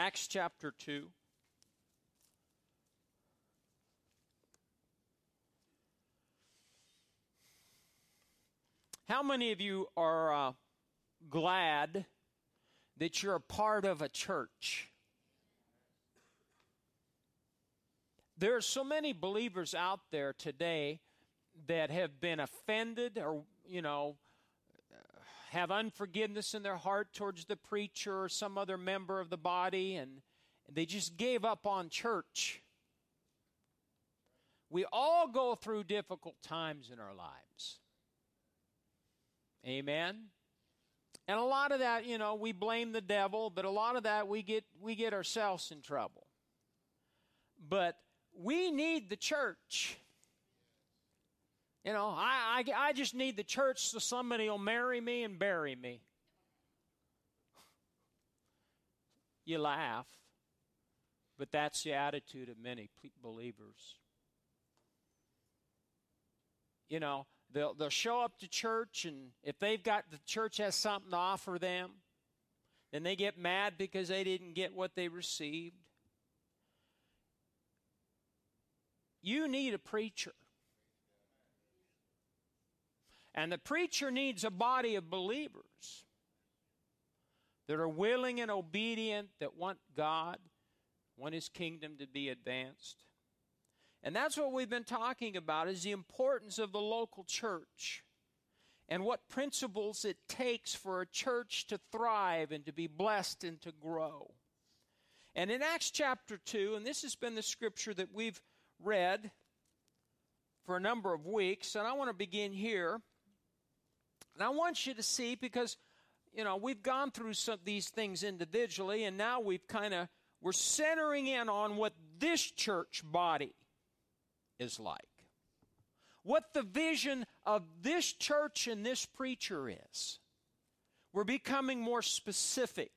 Acts chapter 2. How many of you are uh, glad that you're a part of a church? There are so many believers out there today that have been offended or, you know, have unforgiveness in their heart towards the preacher or some other member of the body, and they just gave up on church. We all go through difficult times in our lives. Amen. And a lot of that, you know, we blame the devil, but a lot of that we get we get ourselves in trouble. But we need the church. You know, I, I, I just need the church so somebody will marry me and bury me. You laugh, but that's the attitude of many believers. You know, they'll, they'll show up to church, and if they've got the church has something to offer them, then they get mad because they didn't get what they received. You need a preacher. And the preacher needs a body of believers that are willing and obedient, that want God, want His kingdom to be advanced. And that's what we've been talking about is the importance of the local church and what principles it takes for a church to thrive and to be blessed and to grow. And in Acts chapter 2, and this has been the scripture that we've read for a number of weeks, and I want to begin here. And I want you to see because, you know, we've gone through some these things individually, and now we've kind of, we're centering in on what this church body is like. What the vision of this church and this preacher is. We're becoming more specific.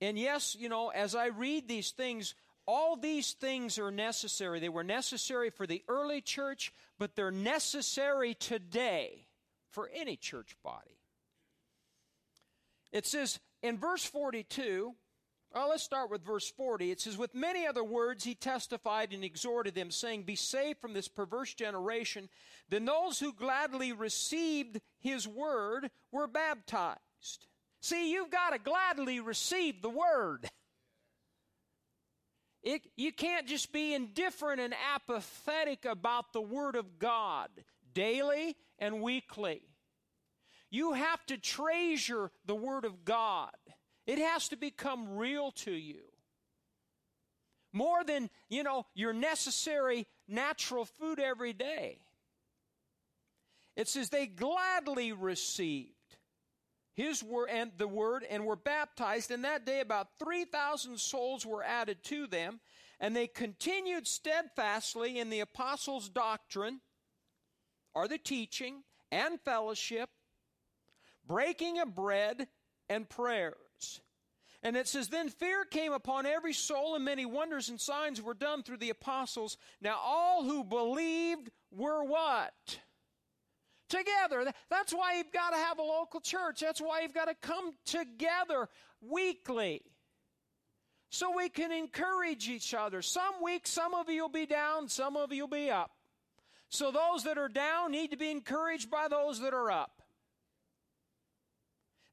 And yes, you know, as I read these things, all these things are necessary. They were necessary for the early church, but they're necessary today for any church body. It says in verse 42, well, let's start with verse 40. It says, With many other words he testified and exhorted them, saying, Be saved from this perverse generation. Then those who gladly received his word were baptized. See, you've got to gladly receive the word. It, you can't just be indifferent and apathetic about the Word of God daily and weekly. You have to treasure the Word of God, it has to become real to you. More than, you know, your necessary natural food every day. It says they gladly received his word and the word and were baptized and that day about 3000 souls were added to them and they continued steadfastly in the apostles doctrine or the teaching and fellowship breaking of bread and prayers and it says, Then fear came upon every soul, and many wonders and signs were done through the apostles. Now all who believed were what? Together. That's why you've got to have a local church. That's why you've got to come together weekly. So we can encourage each other. Some weeks, some of you will be down, some of you will be up. So those that are down need to be encouraged by those that are up.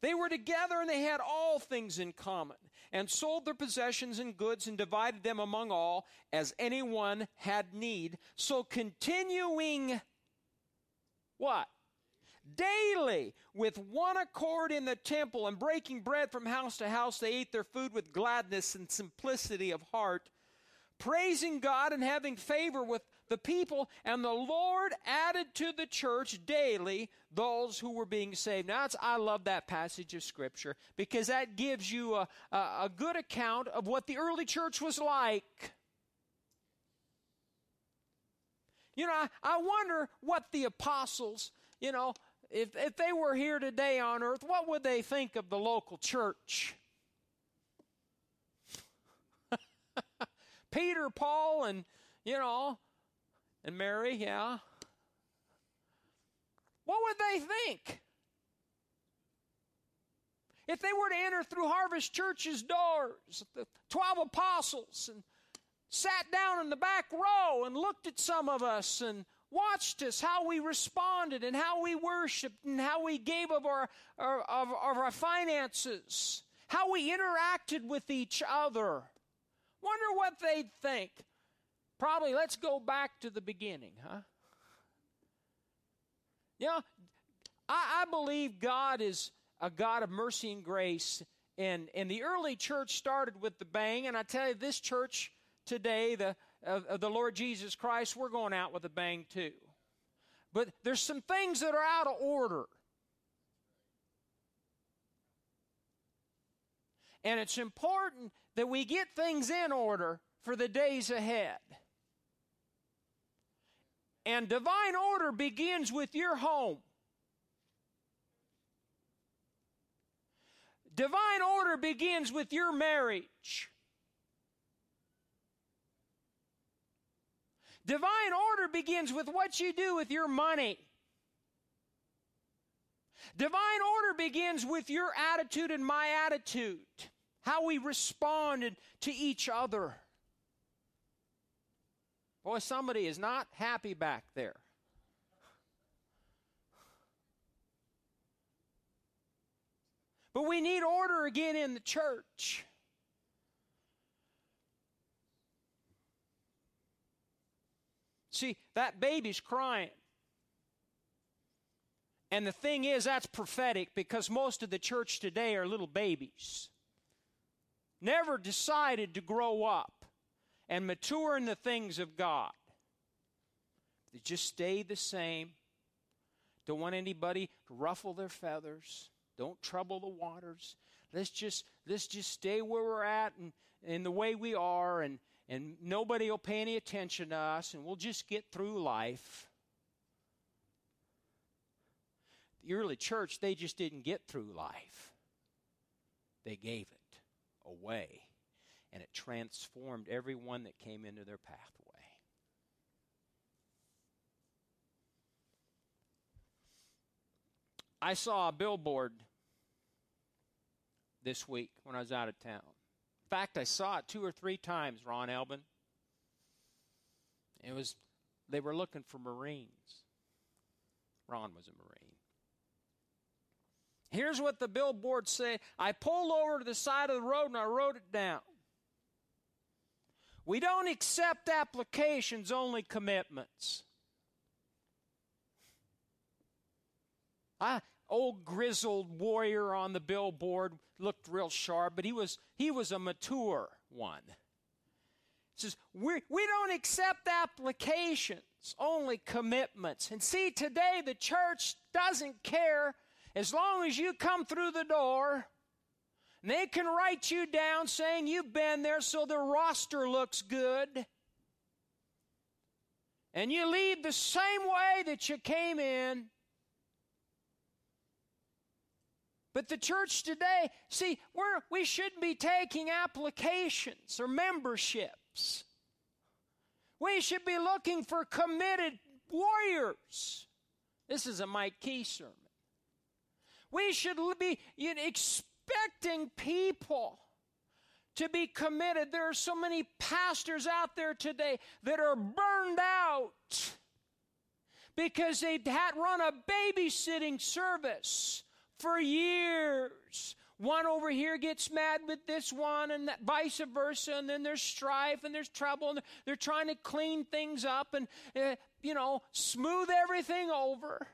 They were together and they had all things in common, and sold their possessions and goods and divided them among all as anyone had need. So continuing what? Daily, with one accord in the temple and breaking bread from house to house, they ate their food with gladness and simplicity of heart praising God and having favor with the people, and the Lord added to the church daily those who were being saved. Now, I love that passage of Scripture because that gives you a, a, a good account of what the early church was like. You know, I, I wonder what the apostles, you know, if, if they were here today on earth, what would they think of the local church? Peter, Paul, and, you know, and Mary, yeah. What would they think? If they were to enter through Harvest Church's doors, the 12 apostles, and sat down in the back row and looked at some of us and watched us, how we responded and how we worshiped and how we gave of our, of, of our finances, how we interacted with each other. Wonder what they'd think. Probably let's go back to the beginning, huh? You know, I, I believe God is a God of mercy and grace. And, and the early church started with the bang, and I tell you, this church today, the, of, of the Lord Jesus Christ, we're going out with a bang too. But there's some things that are out of order. And it's important that we get things in order for the days ahead. And divine order begins with your home. Divine order begins with your marriage. Divine order begins with what you do with your money. Divine order begins with your attitude and my attitude, how we responded to each other. Boy, somebody is not happy back there. But we need order again in the church. See, that baby's crying. And the thing is, that's prophetic because most of the church today are little babies. Never decided to grow up and mature in the things of God. They just stay the same. Don't want anybody to ruffle their feathers. Don't trouble the waters. Let's just let's just stay where we're at and in the way we are and and nobody will pay any attention to us, and we'll just get through life. The early church, they just didn't get through life, they gave it away, and it transformed everyone that came into their pathway. I saw a billboard this week when I was out of town In fact, I saw it two or three times, Ron Elbin. It was, they were looking for Marines. Ron was a Marine. Here's what the billboard said. I pulled over to the side of the road and I wrote it down. We don't accept applications, only commitments. I, old grizzled warrior on the billboard looked real sharp, but he was he was a mature one. Says, we, we don't accept applications, only commitments. And see, today the church doesn't care as long as you come through the door. They can write you down saying you've been there so the roster looks good. And you leave the same way that you came in. But the church today, see, we're, we shouldn't be taking applications or memberships. We should be looking for committed warriors. This is a Mike Key sermon. We should be you know, expecting people to be committed. There are so many pastors out there today that are burned out because they had run a babysitting service for years. One over here gets mad with this one, and that vice versa, and then there's strife and there's trouble, and they're trying to clean things up and, uh, you know, smooth everything over.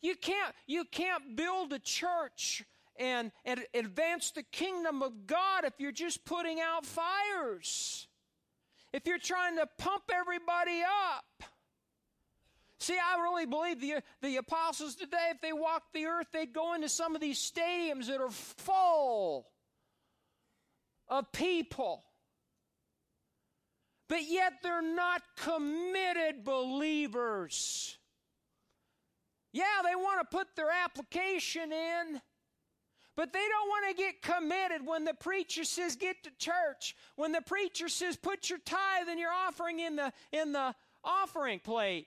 You can't, you can't build a church and, and advance the kingdom of God if you're just putting out fires. If you're trying to pump everybody up. See, I really believe the, the apostles today, if they walked the earth, they'd go into some of these stadiums that are full of people. But yet they're not committed believers. Yeah, they want to put their application in, but they don't want to get committed when the preacher says get to church, when the preacher says put your tithe and your offering in the in the offering plate.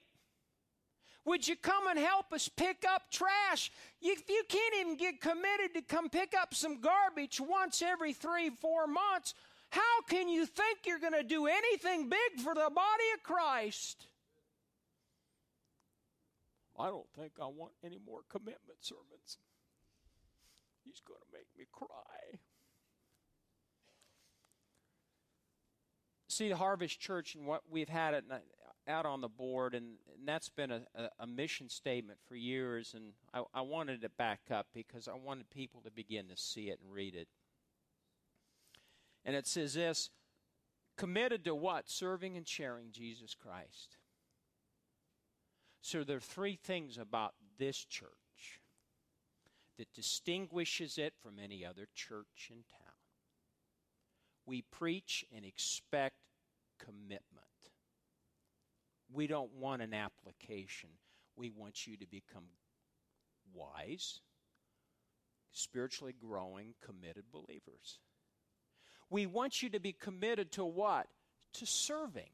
Would you come and help us pick up trash? If you can't even get committed to come pick up some garbage once every three, four months, how can you think you're going to do anything big for the body of Christ? I don't think I want any more commitment sermons. He's going to make me cry. See, the Harvest Church and what we've had it out on the board, and, and that's been a, a, a, mission statement for years, and I, I wanted to back up because I wanted people to begin to see it and read it. And it says this committed to what? Serving and sharing Jesus Christ. So there are three things about this church that distinguishes it from any other church in town. We preach and expect commitment. We don't want an application. We want you to become wise, spiritually growing, committed believers. We want you to be committed to what? To serving.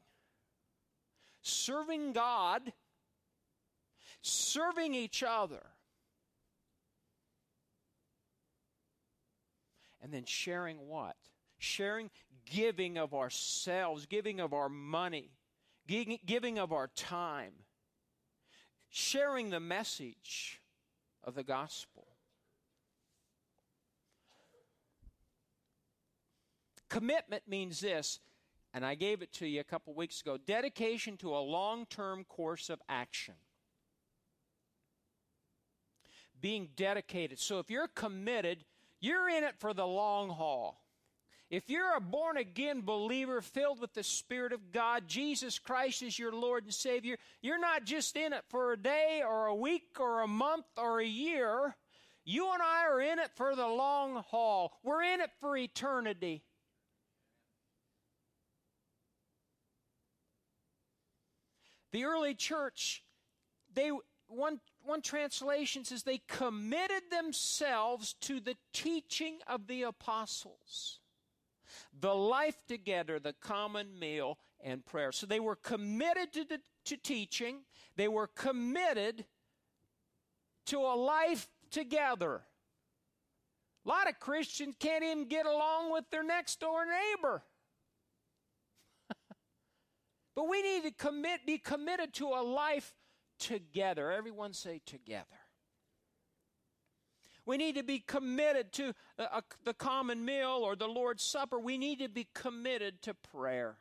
Serving God, serving each other, and then sharing what? Sharing giving of ourselves, giving of our money, giving of our time, sharing the message of the gospel. Commitment means this, and I gave it to you a couple weeks ago dedication to a long term course of action. Being dedicated. So if you're committed, you're in it for the long haul. If you're a born again believer filled with the Spirit of God, Jesus Christ is your Lord and Savior, you're not just in it for a day or a week or a month or a year. You and I are in it for the long haul. We're in it for eternity. The early church, they one one translation says they committed themselves to the teaching of the apostles. The life together, the common meal, and prayer. So they were committed to, the, to teaching, they were committed to a life together. A lot of Christians can't even get along with their next door neighbor. But we need to commit, be committed to a life together. Everyone say together. We need to be committed to a, a, the common meal or the Lord's Supper. We need to be committed to prayer.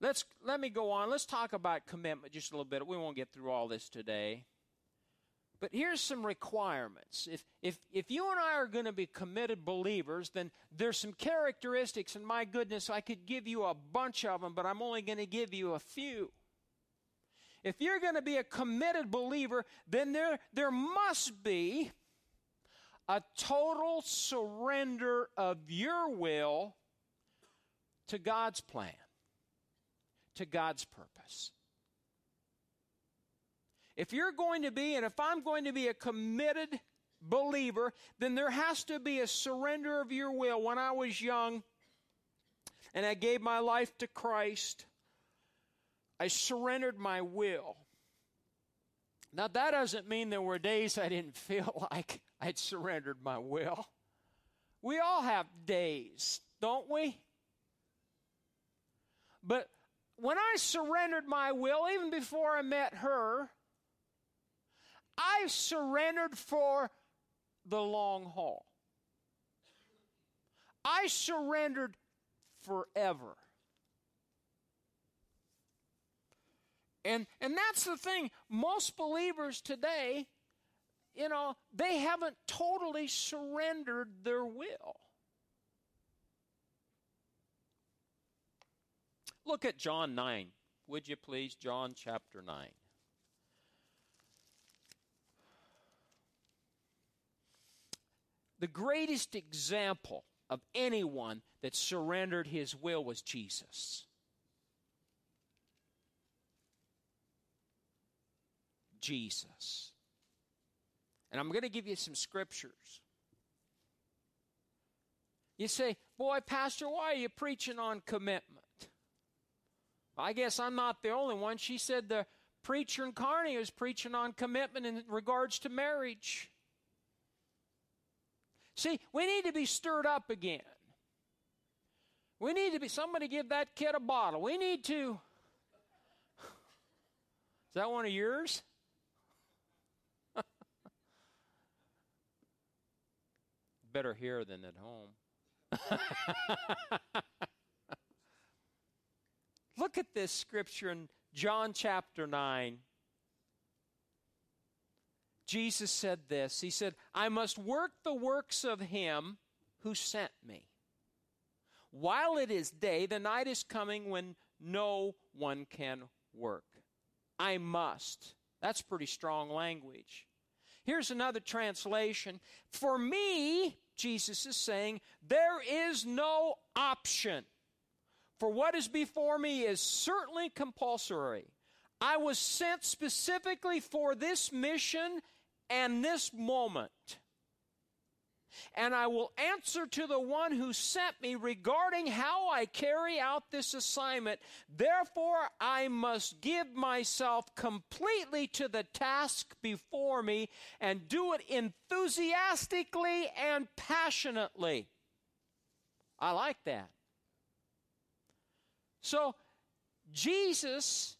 Let's let me go on. Let's talk about commitment just a little bit. We won't get through all this today. But here's some requirements. If, if, if you and I are going to be committed believers, then there's some characteristics, and my goodness, I could give you a bunch of them, but I'm only going to give you a few. If you're going to be a committed believer, then there, there must be a total surrender of your will to God's plan, to God's purpose. If you're going to be, and if I'm going to be a committed believer, then there has to be a surrender of your will. When I was young and I gave my life to Christ, I surrendered my will. Now, that doesn't mean there were days I didn't feel like I'd surrendered my will. We all have days, don't we? But when I surrendered my will, even before I met her, I surrendered for the long haul. I surrendered forever. And and that's the thing. Most believers today, you know, they haven't totally surrendered their will. Look at John 9. Would you please? John chapter 9. The greatest example of anyone that surrendered his will was Jesus. Jesus. And I'm going to give you some scriptures. You say, Boy, Pastor, why are you preaching on commitment? I guess I'm not the only one. She said the preacher in Kearney is preaching on commitment in regards to marriage. See, we need to be stirred up again. We need to be, somebody give that kid a bottle. We need to. Is that one of yours? Better here than at home. Look at this scripture in John chapter 9. Jesus said this He said, I must work the works of him who sent me. While it is day, the night is coming when no one can work. I must. That's pretty strong language. Here's another translation. For me, Jesus is saying, there is no option. For what is before me is certainly compulsory. I was sent specifically for this mission and this moment. And I will answer to the one who sent me regarding how I carry out this assignment. Therefore, I must give myself completely to the task before me and do it enthusiastically and passionately. I like that. So, Jesus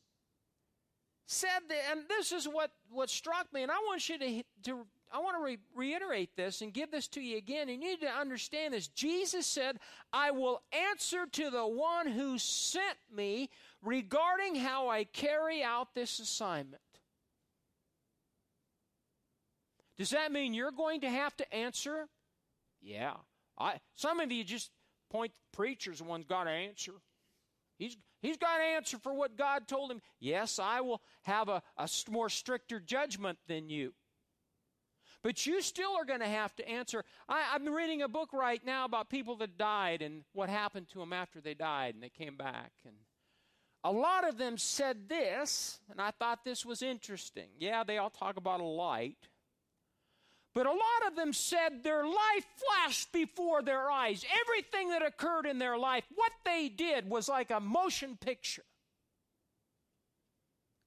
said that, and this is what, what struck me, and I want you to, to I want to re- reiterate this and give this to you again. You need to understand this. Jesus said, I will answer to the one who sent me regarding how I carry out this assignment. Does that mean you're going to have to answer? Yeah. I, some of you just point preachers one's got to answer. He's, he's got to answer for what God told him. Yes, I will have a, a more stricter judgment than you. But you still are going to have to answer. I, I'm reading a book right now about people that died and what happened to them after they died and they came back. And a lot of them said this, and I thought this was interesting. Yeah, they all talk about a light. But a lot of them said their life flashed before their eyes. Everything that occurred in their life, what they did was like a motion picture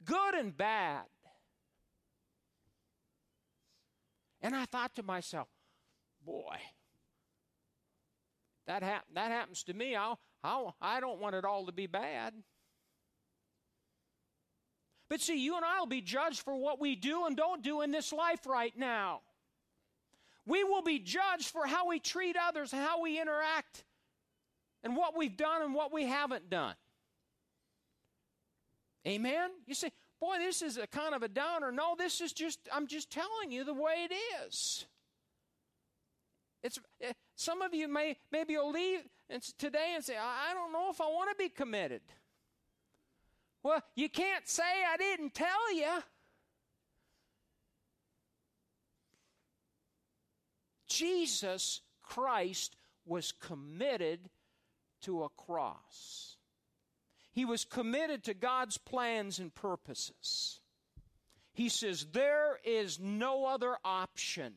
good and bad. And I thought to myself, boy, that, hap- that happens to me. I'll, I'll, I don't want it all to be bad. But see, you and I will be judged for what we do and don't do in this life right now. We will be judged for how we treat others how we interact and what we've done and what we haven't done. Amen? You say, boy, this is a kind of a downer. No, this is just, I'm just telling you the way it is. It's, eh, some of you may, maybe you'll leave today and say, I don't know if I want to be committed. Well, you can't say I didn't tell you. Jesus Christ was committed to a cross. He was committed to God's plans and purposes. He says, There is no other option.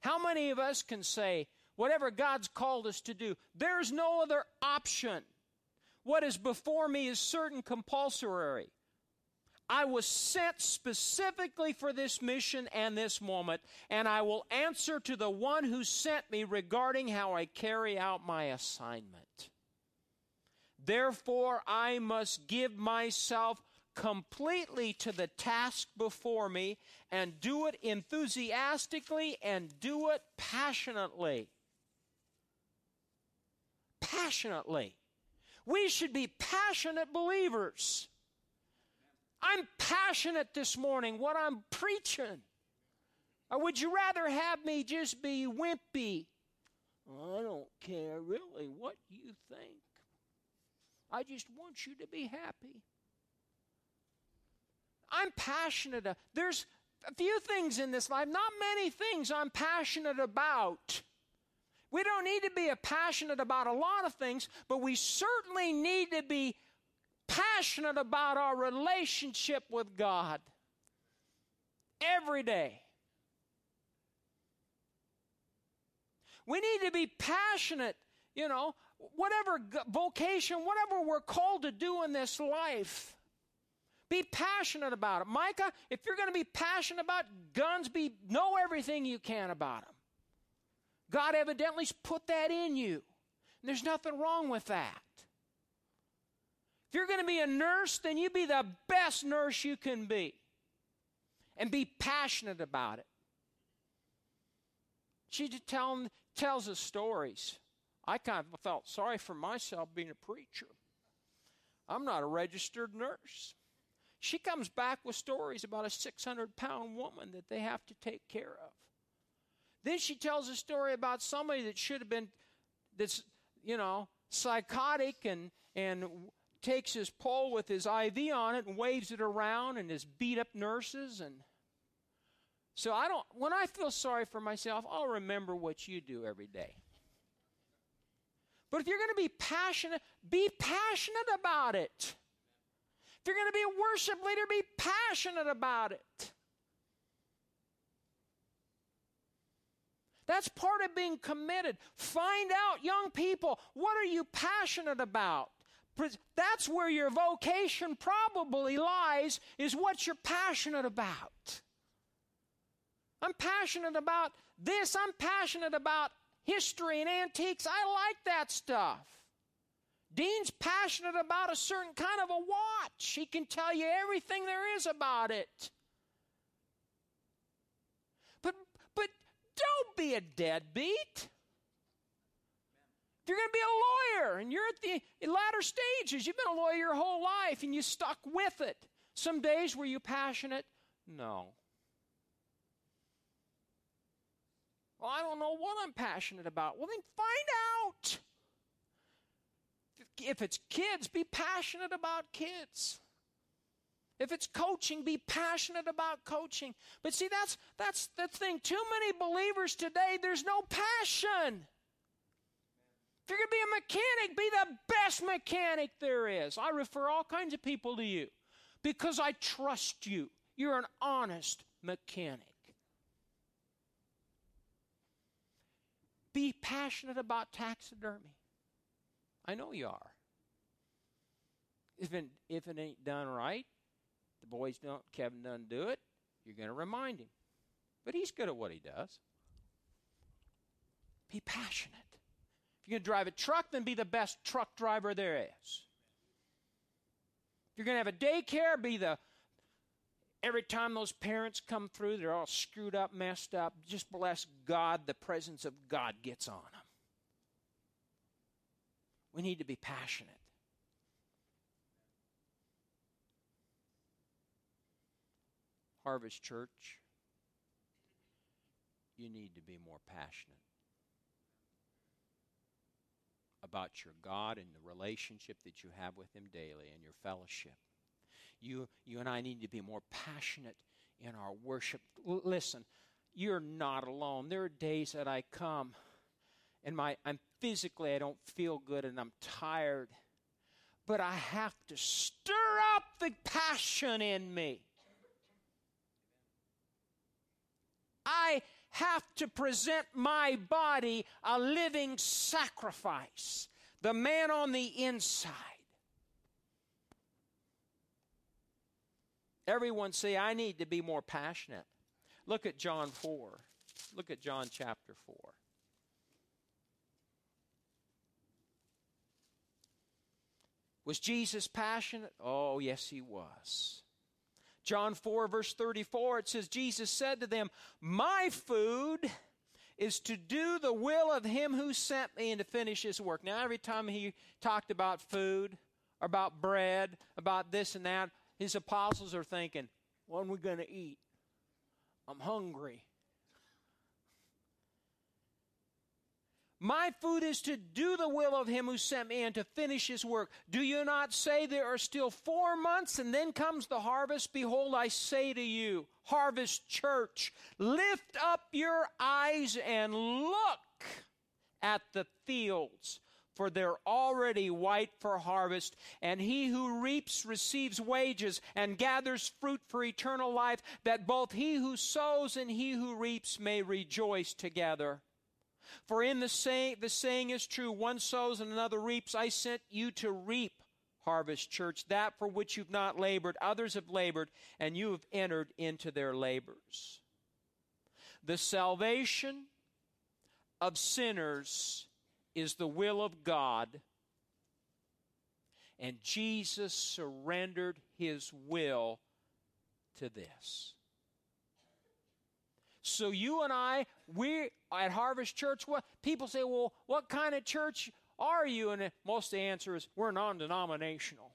How many of us can say, whatever God's called us to do, there's no other option? What is before me is certain compulsory. I was sent specifically for this mission and this moment, and I will answer to the one who sent me regarding how I carry out my assignment. Therefore, I must give myself completely to the task before me and do it enthusiastically and do it passionately. Passionately. We should be passionate believers. I'm passionate this morning what I'm preaching. Or would you rather have me just be wimpy? I don't care really what you think. I just want you to be happy. I'm passionate. There's a few things in this life, not many things I'm passionate about. We don't need to be passionate about a lot of things, but we certainly need to be passionate about our relationship with God every day. We need to be passionate, you know, whatever vocation, whatever we're called to do in this life. Be passionate about it. Micah, if you're going to be passionate about guns, be know everything you can about them. God evidently's put that in you. And there's nothing wrong with that. If you're going to be a nurse, then you be the best nurse you can be. And be passionate about it. She tell, tells us stories. I kind of felt sorry for myself being a preacher. I'm not a registered nurse. She comes back with stories about a 600 pound woman that they have to take care of. Then she tells a story about somebody that should have been, that's, you know, psychotic and, and takes his pole with his IV on it and waves it around and his beat up nurses and so I don't when I feel sorry for myself, I'll remember what you do every day. But if you're going to be passionate, be passionate about it. If you're going to be a worship leader, be passionate about it. That's part of being committed. Find out, young people, what are you passionate about? That's where your vocation probably lies, is what you're passionate about. I'm passionate about this. I'm passionate about history and antiques. I like that stuff. Dean's passionate about a certain kind of a watch. He can tell you everything there is about it. But but don't be a deadbeat. If you're going to be a lawyer and you're at stages, you've been a lawyer your whole life and you stuck with it. Some days were you passionate? No. Well, I don't know what I'm passionate about. Well, then find out. If it's kids, be passionate about kids. If it's coaching, be passionate about coaching. But see, that's that's the thing. Too many believers today, there's no passion. If you're going to be a mechanic, be the best mechanic there is. I refer all kinds of people to you because I trust you. You're an honest mechanic. Be passionate about taxidermy. I know you are. If it, if it ain't done right, the boys don't, Kevin doesn't do it, you're going to remind him. But he's good at what he does. Be passionate. If you're going to drive a truck, then be the best truck driver there is. If you're going to have a daycare, be the Every time those parents come through, they're all screwed up, messed up. Just bless God, the presence of God gets on them. We need to be passionate. Harvest Church, you need to be more passionate about your God and the relationship that you have with Him daily and your fellowship. You, you and I need to be more passionate in our worship. L- listen, you're not alone. There are days that I come and my I'm physically I don't feel good and I'm tired. But I have to stir up the passion in me. I have to present my body a living sacrifice. The man on the inside. Everyone say, I need to be more passionate. Look at John 4. Look at John chapter 4. Was Jesus passionate? Oh, yes, he was. John 4, verse 34, it says, Jesus said to them, My food is to do the will of him who sent me and to finish his work. Now, every time he talked about food, about bread, about this and that, his apostles are thinking, What are we going to eat? I'm hungry. My food is to do the will of him who sent me and to finish his work. Do you not say there are still four months and then comes the harvest? Behold, I say to you, Harvest Church, lift up your eyes and look at the fields for they're already white for harvest. And he who reaps receives wages and gathers fruit for eternal life, that both he who sows and he who reaps may rejoice together. For in the saying, the saying is true one sows and another reaps. I sent you to reap, Harvest Church, that for which you've not labored. Others have labored, and you have entered into their labors. The salvation of sinners is the will of God, and Jesus surrendered his will to this. So you and I, we at Harvest Church, what people say, well, what kind of church are you? And most of the answer is we're non-denominational.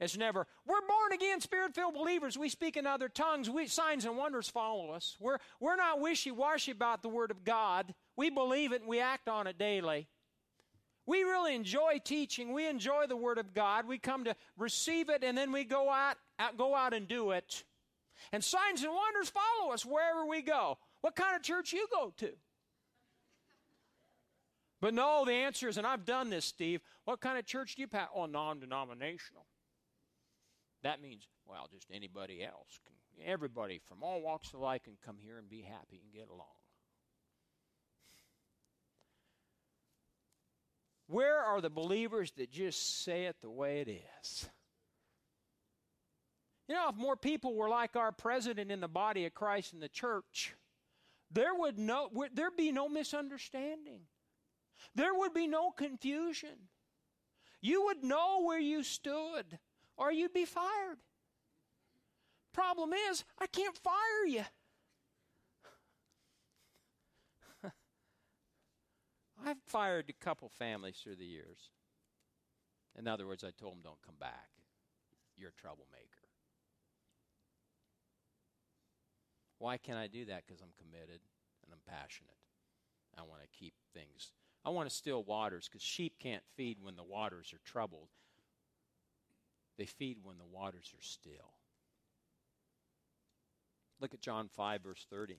It's never, we're born again, spirit filled believers. We speak in other tongues. We, signs and wonders follow us. We're, we're not wishy washy about the Word of God. We believe it and we act on it daily. We really enjoy teaching. We enjoy the Word of God. We come to receive it and then we go out, out, go out and do it. And signs and wonders follow us wherever we go. What kind of church you go to? But no, the answer is, and I've done this, Steve. What kind of church do you pass? Oh, non-denominational. That means, well, just anybody else. Can, everybody from all walks of life can come here and be happy and get along. Where are the believers that just say it the way it is? You know, if more people were like our president in the body of Christ in the church, there would no there'd be no misunderstanding. There would be no confusion. You would know where you stood or you'd be fired. Problem is, I can't fire you. I've fired a couple families through the years. In other words, I told them, don't come back. You're a troublemaker. Why can I do that? Because I'm committed and I'm passionate. I want to keep things. I want to still waters because sheep can't feed when the waters are troubled. They feed when the waters are still. Look at John 5, verse 30.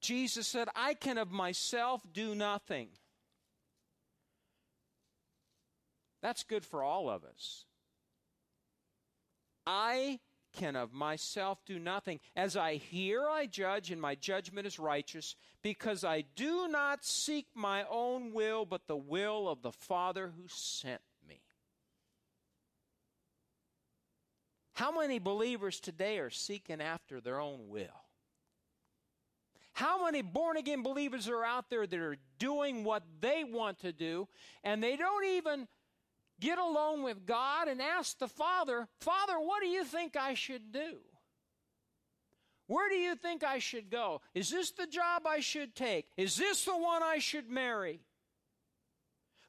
Jesus said, I can of myself do nothing. That's good for all of us. I can of myself do nothing. As I hear, I judge, and my judgment is righteous, because I do not seek my own will, but the will of the Father who sent me. How many believers today are seeking after their own will? How many born again believers are out there that are doing what they want to do, and they don't even get alone with God and ask the Father, Father, what do you think I should do? Where do you think I should go? Is this the job I should take? Is this the one I should marry?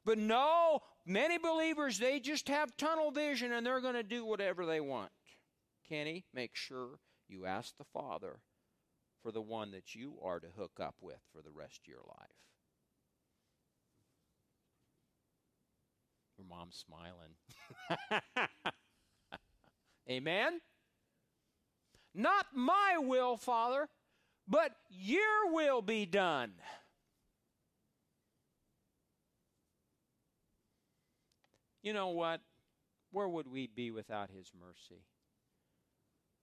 But no, many believers, they just have tunnel vision and they're going to do whatever they want. Kenny, make sure you ask the Father for the one that you are to hook up with for the rest of your life. Your mom's smiling. Amen? Not my will, Father, but your will be done. You know what? Where would we be without His mercy?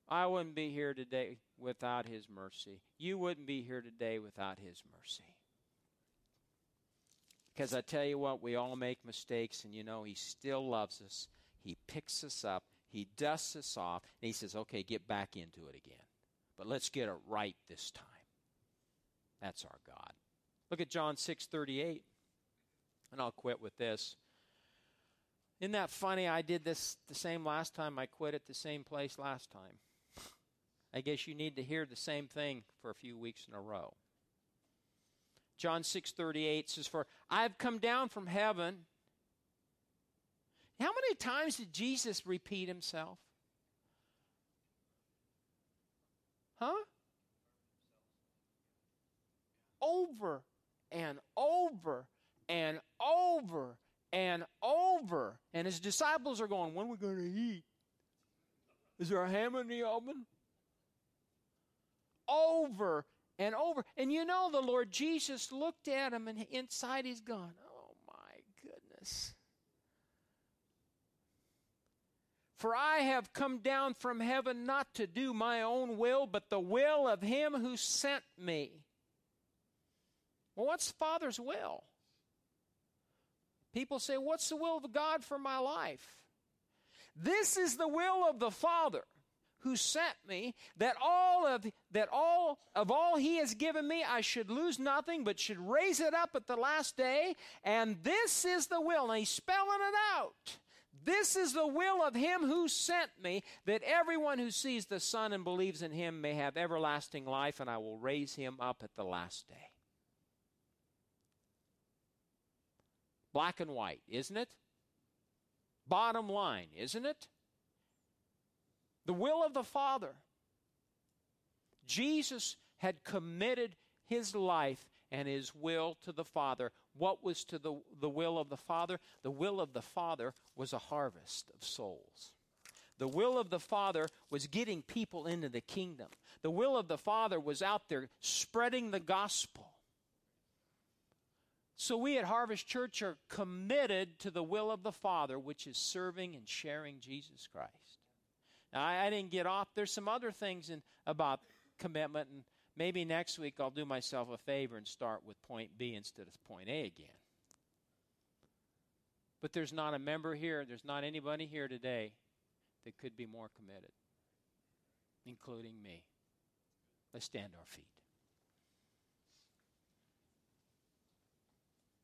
I wouldn't be here today without His mercy. You wouldn't be here today without His mercy. Because I tell you what, we all make mistakes, and you know, He still loves us. He picks us up, He dusts us off, and He says, okay, get back into it again. But let's get it right this time. That's our God. Look at John 6 38. And I'll quit with this. Isn't that funny? I did this the same last time. I quit at the same place last time. I guess you need to hear the same thing for a few weeks in a row. John 6:38 says for I've come down from heaven. How many times did Jesus repeat himself? Huh? Over and over and over and over. And his disciples are going, When are we going to eat? Is there a ham in the oven? Over and over. And you know, the Lord Jesus looked at him, and inside he's gone, Oh my goodness. For I have come down from heaven not to do my own will, but the will of him who sent me. Well, what's the Father's will? People say, What's the will of God for my life? This is the will of the Father who sent me that all of that all of all he has given me I should lose nothing but should raise it up at the last day. And this is the will. And he's spelling it out. This is the will of him who sent me that everyone who sees the son and believes in him may have everlasting life and I will raise him up at the last day. Black and white isn't it? Bottom line isn't it the will of the Father. Jesus had committed his life and his will to the Father. What was to the, the will of the Father? The will of the Father was a harvest of souls. The will of the Father was getting people into the kingdom. The will of the Father was out there spreading the gospel. So we at Harvest Church are committed to the will of the Father, which is serving and sharing Jesus Christ. I, I didn't get off. There's some other things in, about commitment, and maybe next week I'll do myself a favor and start with point B instead of point A again. But there's not a member here, there's not anybody here today that could be more committed, including me. Let's stand our feet.